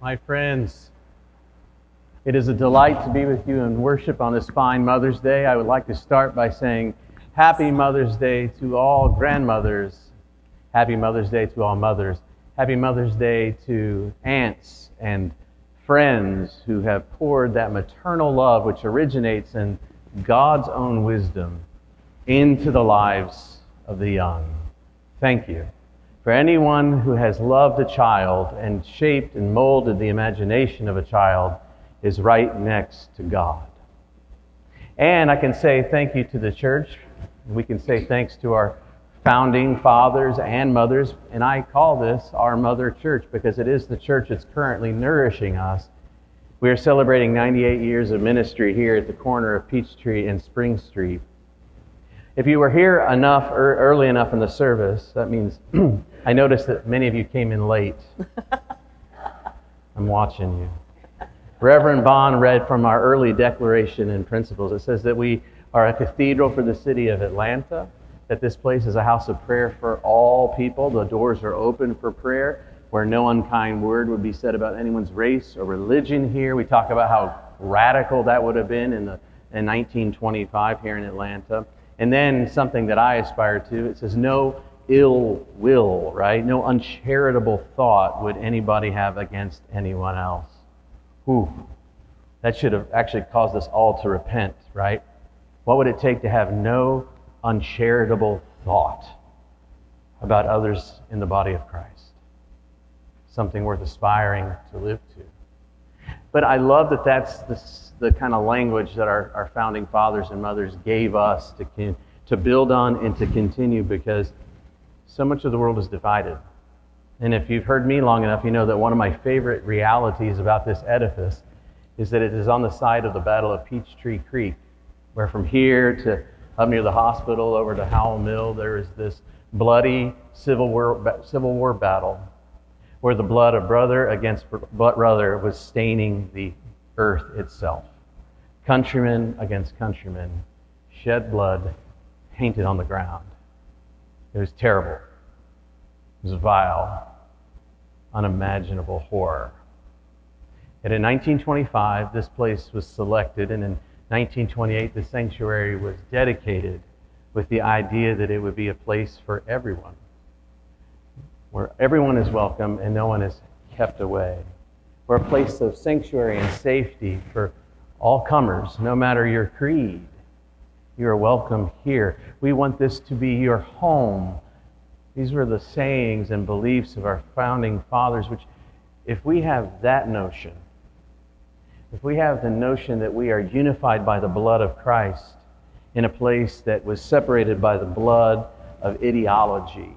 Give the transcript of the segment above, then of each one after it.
my friends. It is a delight to be with you in worship on this fine Mother's Day. I would like to start by saying Happy Mother's Day to all grandmothers. Happy Mother's Day to all mothers. Happy Mother's Day to aunts and friends who have poured that maternal love, which originates in God's own wisdom, into the lives of the young. Thank you. For anyone who has loved a child and shaped and molded the imagination of a child is right next to God. And I can say thank you to the church. We can say thanks to our founding fathers and mothers. And I call this our mother church because it is the church that's currently nourishing us. We are celebrating 98 years of ministry here at the corner of Peachtree and Spring Street. If you were here enough early enough in the service, that means I noticed that many of you came in late. I'm watching you. Reverend Bond read from our early declaration and principles. It says that we are a cathedral for the city of Atlanta, that this place is a house of prayer for all people. The doors are open for prayer, where no unkind word would be said about anyone's race or religion here. We talk about how radical that would have been in, the, in 1925 here in Atlanta. And then something that I aspire to, it says, no ill will, right? No uncharitable thought would anybody have against anyone else. Whew. That should have actually caused us all to repent, right? What would it take to have no uncharitable thought about others in the body of Christ? Something worth aspiring to live to. But I love that that's the, the kind of language that our, our founding fathers and mothers gave us to, to build on and to continue because so much of the world is divided. And if you've heard me long enough, you know that one of my favorite realities about this edifice is that it is on the side of the Battle of Peachtree Creek, where from here to up near the hospital over to Howell Mill, there is this bloody Civil War, Civil War battle where the blood of brother against brother was staining the earth itself. Countrymen against countrymen, shed blood, painted on the ground. It was terrible. It was vile, unimaginable horror. And in 1925, this place was selected, and in 1928, the sanctuary was dedicated with the idea that it would be a place for everyone, where everyone is welcome and no one is kept away, where a place of sanctuary and safety for all comers, no matter your creed, you are welcome here. We want this to be your home. These were the sayings and beliefs of our founding fathers, which, if we have that notion, if we have the notion that we are unified by the blood of Christ in a place that was separated by the blood of ideology,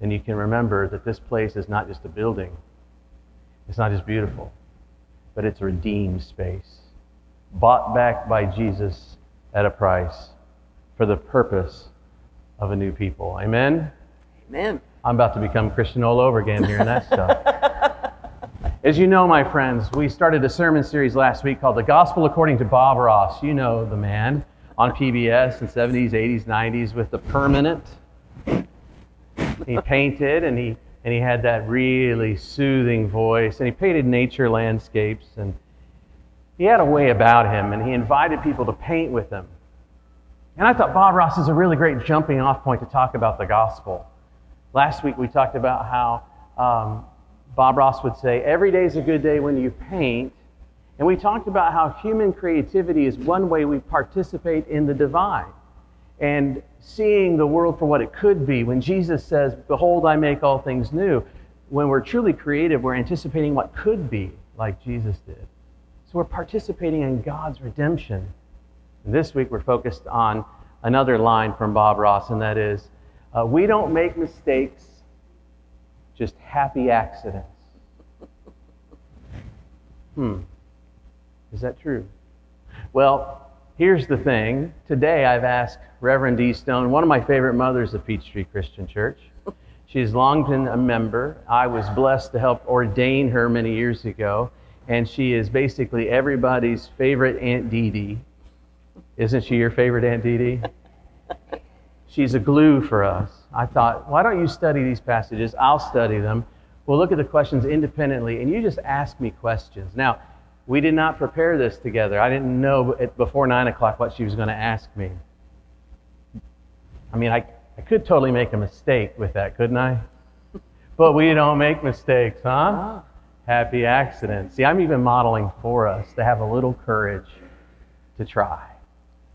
then you can remember that this place is not just a building, it's not just beautiful, but it's a redeemed space bought back by Jesus at a price for the purpose of a new people. Amen? Amen. I'm about to become Christian all over again hearing that stuff. As you know, my friends, we started a sermon series last week called The Gospel According to Bob Ross. You know the man on PBS in 70s, 80s, 90s with the permanent. He painted and he and he had that really soothing voice and he painted nature landscapes and he had a way about him, and he invited people to paint with him. And I thought Bob Ross is a really great jumping off point to talk about the gospel. Last week we talked about how um, Bob Ross would say, Every day is a good day when you paint. And we talked about how human creativity is one way we participate in the divine and seeing the world for what it could be. When Jesus says, Behold, I make all things new, when we're truly creative, we're anticipating what could be like Jesus did. So we're participating in God's redemption. And this week we're focused on another line from Bob Ross, and that is uh, We don't make mistakes, just happy accidents. Hmm. Is that true? Well, here's the thing. Today I've asked Reverend Dee Stone, one of my favorite mothers of Peachtree Christian Church. She's long been a member. I was blessed to help ordain her many years ago and she is basically everybody's favorite Aunt Dee Dee. Isn't she your favorite Aunt Dee Dee? She's a glue for us. I thought, why don't you study these passages? I'll study them. We'll we'll look at the questions independently, and you just ask me questions. Now, we did not prepare this together. I didn't know before 9 o'clock what she was going to ask me. I mean, I, I could totally make a mistake with that, couldn't I? But we don't make mistakes, huh? Ah. Happy accident. See, I'm even modeling for us to have a little courage to try.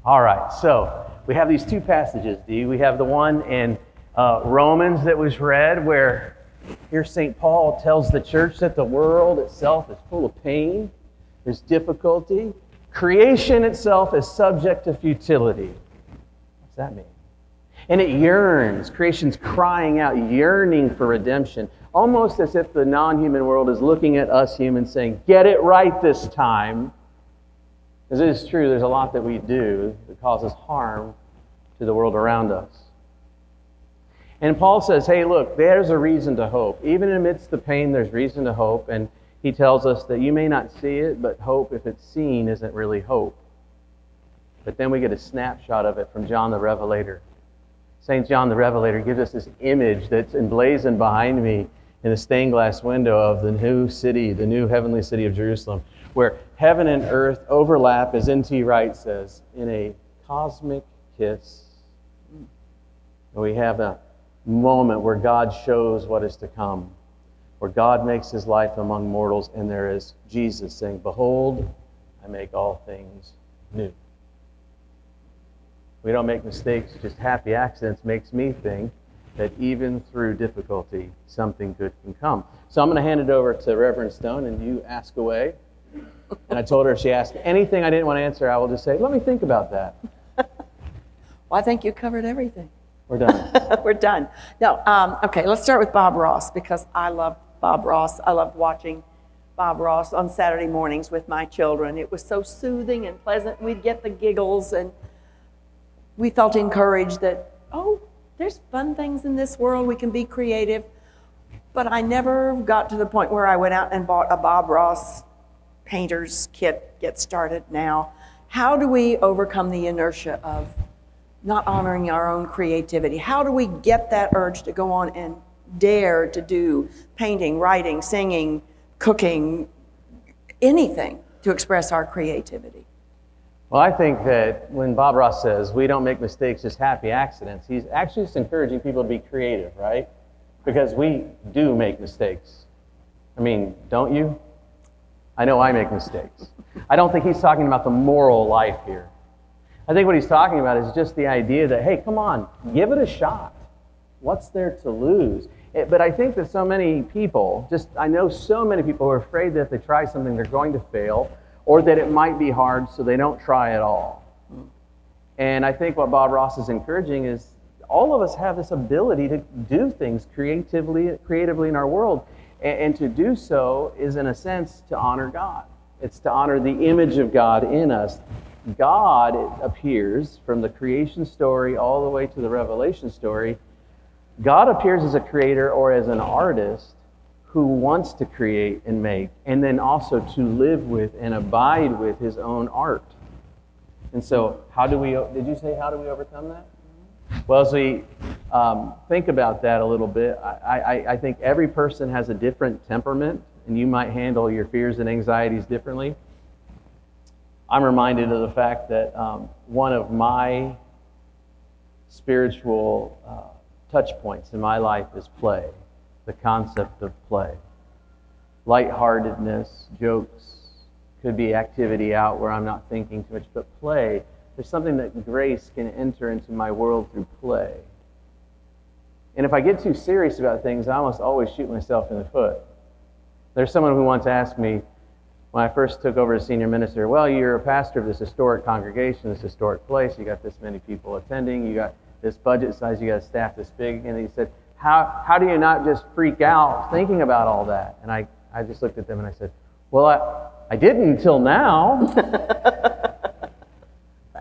All right, so we have these two passages, Dee We have the one in uh, Romans that was read where here St. Paul tells the church that the world itself is full of pain, there's difficulty. Creation itself is subject to futility. What's that mean? And it yearns. Creation's crying out, yearning for redemption, almost as if the non human world is looking at us humans saying, Get it right this time. Because it is true, there's a lot that we do that causes harm to the world around us. And Paul says, hey, look, there's a reason to hope. Even amidst the pain, there's reason to hope. And he tells us that you may not see it, but hope, if it's seen, isn't really hope. But then we get a snapshot of it from John the Revelator. St. John the Revelator gives us this image that's emblazoned behind me in the stained glass window of the new city, the new heavenly city of Jerusalem, where heaven and earth overlap, as N.T. Wright says, in a cosmic kiss. And we have a moment where God shows what is to come, where God makes his life among mortals, and there is Jesus saying, Behold, I make all things new. We don't make mistakes, just happy accidents makes me think that even through difficulty, something good can come. So I'm going to hand it over to Reverend Stone, and you ask away. And I told her if she asked anything I didn't want to answer, I will just say, let me think about that. well, I think you covered everything. We're done. We're done. No, um, okay, let's start with Bob Ross because I love Bob Ross. I loved watching Bob Ross on Saturday mornings with my children. It was so soothing and pleasant. We'd get the giggles and we felt encouraged that, oh, there's fun things in this world. We can be creative. But I never got to the point where I went out and bought a Bob Ross painter's kit, get started now. How do we overcome the inertia of not honoring our own creativity? How do we get that urge to go on and dare to do painting, writing, singing, cooking, anything to express our creativity? Well, I think that when Bob Ross says we don't make mistakes, just happy accidents, he's actually just encouraging people to be creative, right? Because we do make mistakes. I mean, don't you? I know I make mistakes. I don't think he's talking about the moral life here. I think what he's talking about is just the idea that, hey, come on, give it a shot. What's there to lose? Eh, but I think that so many people, just I know so many people who are afraid that if they try something, they're going to fail, or that it might be hard, so they don't try at all. And I think what Bob Ross is encouraging is all of us have this ability to do things creatively, creatively in our world. And, and to do so is, in a sense, to honor God. It's to honor the image of God in us. God appears from the creation story all the way to the revelation story. God appears as a creator or as an artist who wants to create and make, and then also to live with and abide with his own art. And so, how do we, did you say, how do we overcome that? Well, as we um, think about that a little bit, I, I, I think every person has a different temperament, and you might handle your fears and anxieties differently. I'm reminded of the fact that um, one of my spiritual uh, touch points in my life is play, the concept of play. Lightheartedness, jokes, could be activity out where I'm not thinking too much, but play there's something that grace can enter into my world through play. And if I get too serious about things, I almost always shoot myself in the foot. There's someone who once asked me when I first took over as senior minister, well, you're a pastor of this historic congregation, this historic place, you got this many people attending, you got this budget size, you got a staff this big. And he said, how, how do you not just freak out thinking about all that? And I, I just looked at them and I said, well, I, I didn't until now.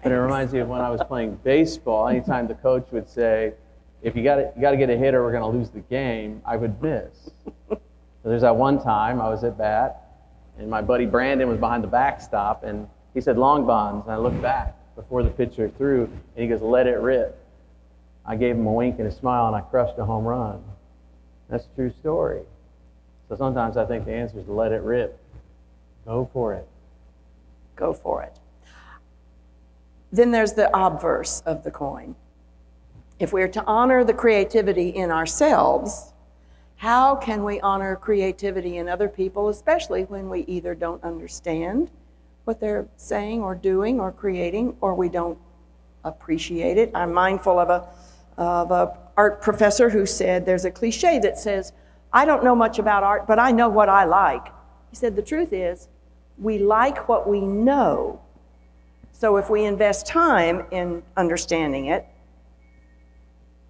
But it reminds me of when I was playing baseball. Anytime the coach would say, "If you got you got to get a hit or we're going to lose the game," I would miss. so there's that one time I was at bat, and my buddy Brandon was behind the backstop, and he said Longbons, and I looked back before the pitcher threw, and he goes, "Let it rip." I gave him a wink and a smile, and I crushed a home run. That's a true story. So sometimes I think the answer is to let it rip. Go for it. Go for it. Then there's the obverse of the coin. If we're to honor the creativity in ourselves, how can we honor creativity in other people, especially when we either don't understand what they're saying or doing or creating, or we don't appreciate it? I'm mindful of a of a art professor who said there's a cliche that says, "I don't know much about art, but I know what I like." He said the truth is, we like what we know. So if we invest time in understanding it,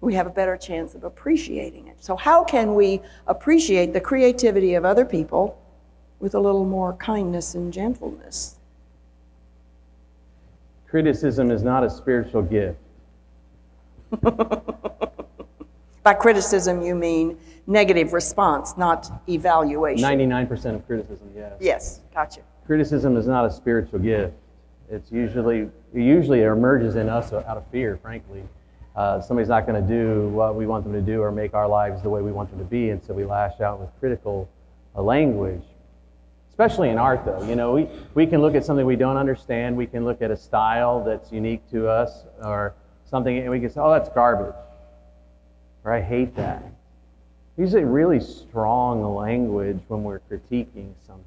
we have a better chance of appreciating it. So, how can we appreciate the creativity of other people with a little more kindness and gentleness? Criticism is not a spiritual gift. By criticism, you mean negative response, not evaluation. 99% of criticism, yes. Yes, gotcha. Criticism is not a spiritual gift. It's usually, it usually emerges in us out of fear, frankly. Uh, somebody's not going to do what we want them to do or make our lives the way we want them to be, and so we lash out with critical uh, language. Especially in art, though. You know, we, we can look at something we don't understand. We can look at a style that's unique to us or something, and we can say, oh, that's garbage. Or I hate that. Usually, really strong language when we're critiquing something.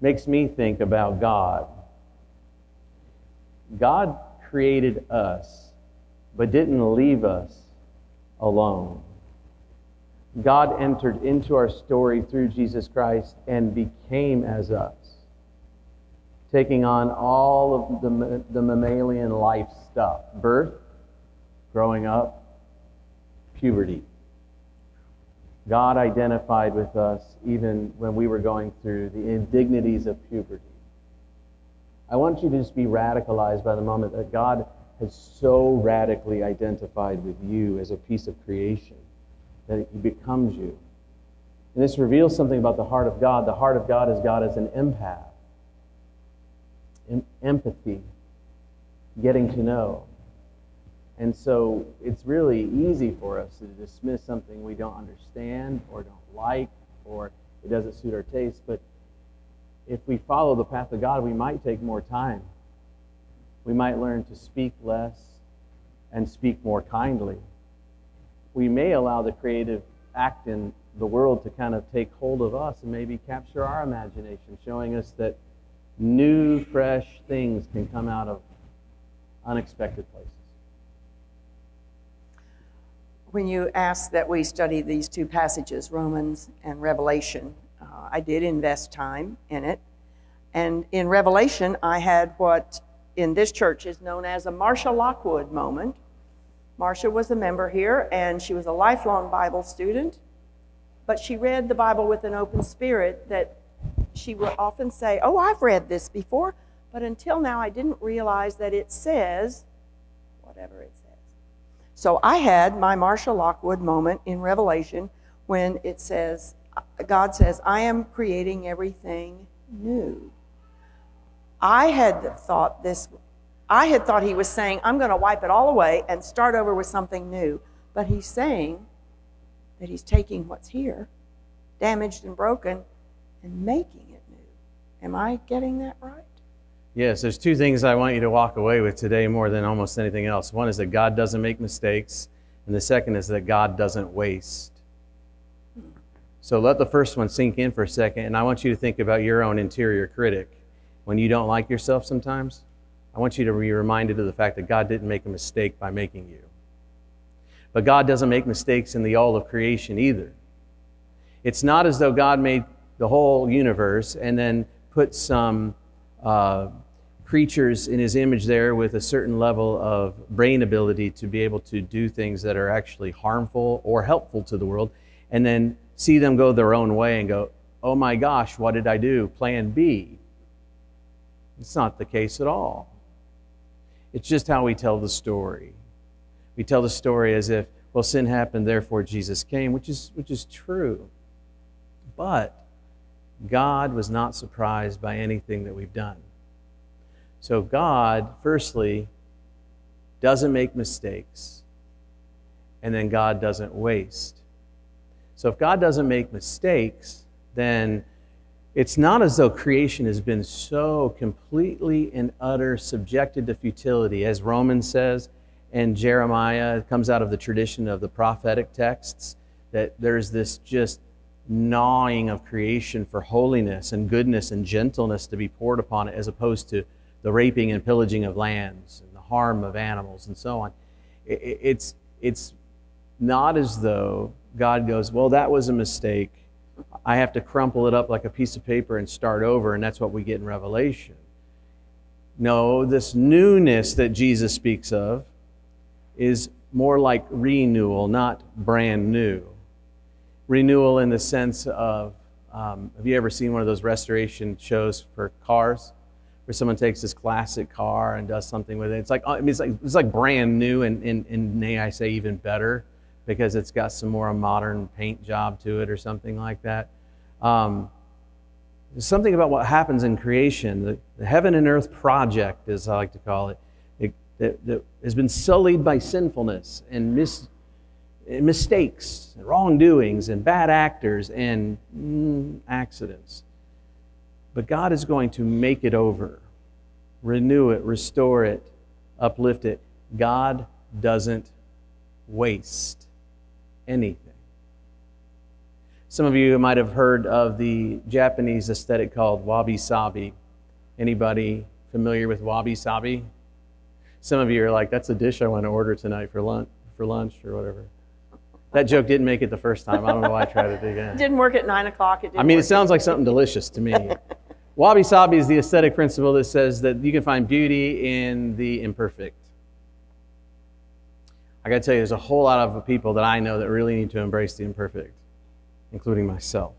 Makes me think about God. God created us, but didn't leave us alone. God entered into our story through Jesus Christ and became as us, taking on all of the, the mammalian life stuff birth, growing up, puberty. God identified with us even when we were going through the indignities of puberty. I want you to just be radicalized by the moment that God has so radically identified with you as a piece of creation that he becomes you. And this reveals something about the heart of God. The heart of God is God as an empath, em- empathy, getting to know. And so it's really easy for us to dismiss something we don't understand or don't like or it doesn't suit our taste. But if we follow the path of God, we might take more time. We might learn to speak less and speak more kindly. We may allow the creative act in the world to kind of take hold of us and maybe capture our imagination, showing us that new, fresh things can come out of unexpected places. When you asked that we study these two passages, Romans and Revelation, uh, I did invest time in it. And in Revelation, I had what in this church is known as a Marcia Lockwood moment. Marcia was a member here, and she was a lifelong Bible student, but she read the Bible with an open spirit that she would often say, Oh, I've read this before, but until now I didn't realize that it says whatever it says. So I had my Marcia Lockwood moment in Revelation when it says, God says, I am creating everything new. I had thought this, I had thought he was saying, I'm going to wipe it all away and start over with something new. But he's saying that he's taking what's here, damaged and broken, and making. Am I getting that right? Yes, there's two things I want you to walk away with today more than almost anything else. One is that God doesn't make mistakes, and the second is that God doesn't waste. So let the first one sink in for a second, and I want you to think about your own interior critic. When you don't like yourself sometimes, I want you to be reminded of the fact that God didn't make a mistake by making you. But God doesn't make mistakes in the all of creation either. It's not as though God made the whole universe and then put some uh, creatures in his image there with a certain level of brain ability to be able to do things that are actually harmful or helpful to the world, and then see them go their own way and go, oh my gosh, what did I do? Plan B. It's not the case at all. It's just how we tell the story. We tell the story as if, well, sin happened, therefore Jesus came, which is, which is true. But God was not surprised by anything that we've done. So, God, firstly, doesn't make mistakes, and then God doesn't waste. So if God doesn't make mistakes, then it's not as though creation has been so completely and utter subjected to futility, as Romans says, and Jeremiah comes out of the tradition of the prophetic texts, that there's this just gnawing of creation for holiness and goodness and gentleness to be poured upon it, as opposed to the raping and pillaging of lands and the harm of animals and so on. It's, it's not as though God goes, Well, that was a mistake. I have to crumple it up like a piece of paper and start over, and that's what we get in Revelation. No, this newness that Jesus speaks of is more like renewal, not brand new. Renewal in the sense of um, have you ever seen one of those restoration shows for cars? Where someone takes this classic car and does something with it. It's like, I mean, it's like, it's like brand new, and, and, and may I say even better because it's got some more modern paint job to it or something like that. Um, there's something about what happens in creation, the, the, heaven and earth project, as I like to call it, it that, has been sullied by sinfulness and, mis, mistakes, and wrongdoings, and bad actors, and mm, accidents. But God is going to make it over, renew it, restore it, uplift it. God doesn't waste anything. Some of you might have heard of the Japanese aesthetic called wabi sabi. Anybody familiar with wabi sabi? Some of you are like, that's a dish I want to order tonight for lunch, for lunch or whatever. That joke didn't make it the first time. I don't know why I tried it again. It didn't work at 9 o'clock. It I mean, it sounds like something delicious to me. Wabi sabi is the aesthetic principle that says that you can find beauty in the imperfect. I got to tell you, there's a whole lot of people that I know that really need to embrace the imperfect, including myself.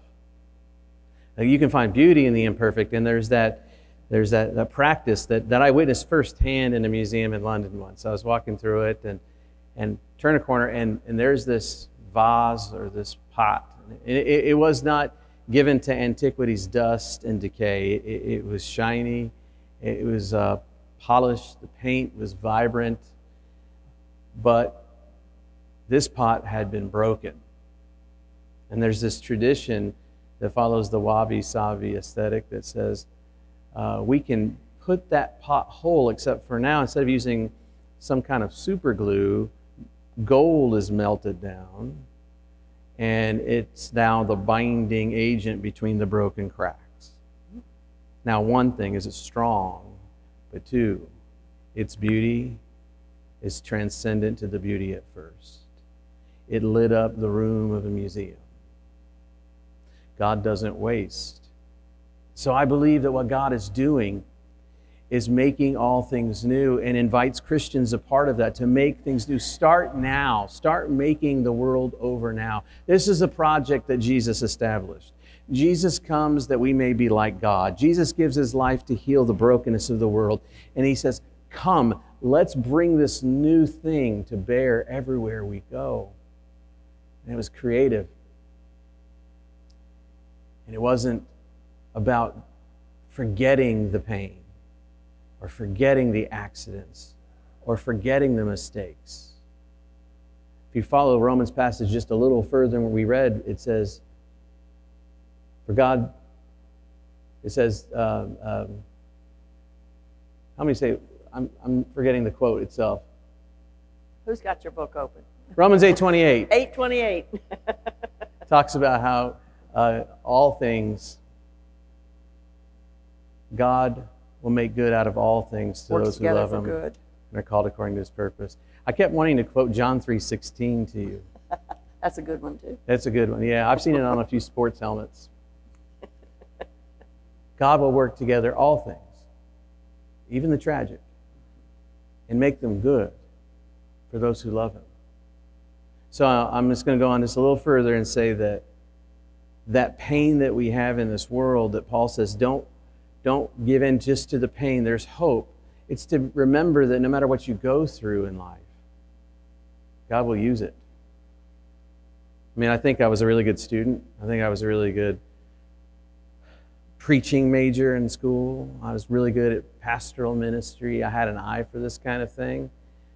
You can find beauty in the imperfect, and there's that, there's that, that practice that, that I witnessed firsthand in a museum in London once. I was walking through it and, and turn a corner, and, and there's this vase or this pot. It, it, it was not given to antiquity's dust and decay, it, it was shiny, it was uh, polished, the paint was vibrant but this pot had been broken. And there's this tradition that follows the wabi sabi aesthetic that says uh, we can put that pot whole, except for now, instead of using some kind of super glue, gold is melted down, and it's now the binding agent between the broken cracks. Now, one thing is it's strong, but two, its beauty is transcendent to the beauty at first. It lit up the room of a museum. God doesn't waste. So I believe that what God is doing is making all things new and invites Christians a part of that to make things new. Start now. Start making the world over now. This is a project that Jesus established. Jesus comes that we may be like God. Jesus gives his life to heal the brokenness of the world. And he says, Come, let's bring this new thing to bear everywhere we go. And it was creative. And it wasn't about forgetting the pain or forgetting the accidents or forgetting the mistakes. If you follow Romans passage just a little further than what we read, it says, For God, it says, um, um, how many say, I'm, I'm forgetting the quote itself. Who's got your book open? Romans 8:28. 8:28. talks about how uh, all things God will make good out of all things to Works those who love Him good. and are called according to His purpose. I kept wanting to quote John 3:16 to you. That's a good one too. That's a good one. Yeah, I've seen it on a few sports helmets. God will work together all things, even the tragic, and make them good for those who love Him. So I'm just going to go on just a little further and say that that pain that we have in this world, that Paul says, don't, don't give in just to the pain. There's hope. It's to remember that no matter what you go through in life, God will use it. I mean, I think I was a really good student. I think I was a really good preaching major in school. I was really good at pastoral ministry. I had an eye for this kind of thing.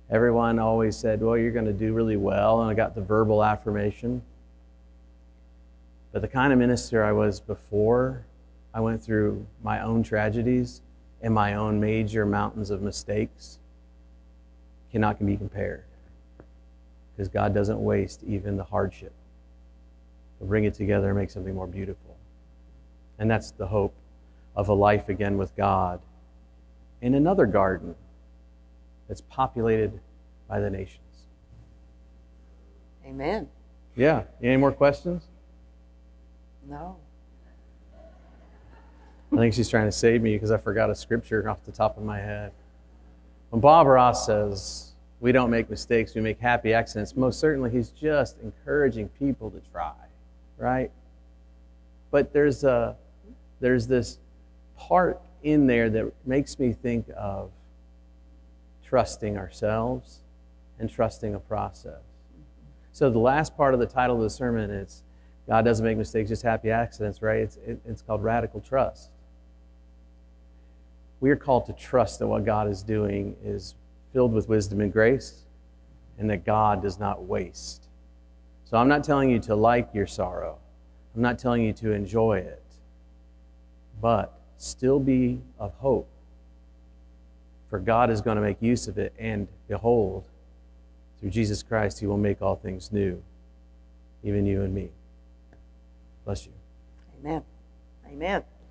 Everyone always said, Well, you're going to do really well. And I got the verbal affirmation. But the kind of minister I was before I went through my own tragedies and my own major mountains of mistakes cannot be compared. Because God doesn't waste even the hardship. He'll bring it together and make something more beautiful. And that's the hope of a life again with God in another garden that's populated by the nations. Amen. Yeah. Any more questions? No. I think she's trying to save me because I forgot a scripture off the top of my head. When Bob Ross says, we don't make mistakes, we make happy accidents, most certainly he's just encouraging people to try, right? But there's, a, there's this part in there that makes me think of trusting ourselves and trusting a process. So the last part of the title of the sermon is God doesn't make mistakes, just happy accidents, right? It's, it, it's called radical trust. We are called to trust that what God is doing is filled with wisdom and grace and that God does not waste. So I'm not telling you to like your sorrow. I'm not telling you to enjoy it. But still be of hope. For God is going to make use of it, and behold, through Jesus Christ, He will make all things new, even you and me. Bless you. Amen. Amen.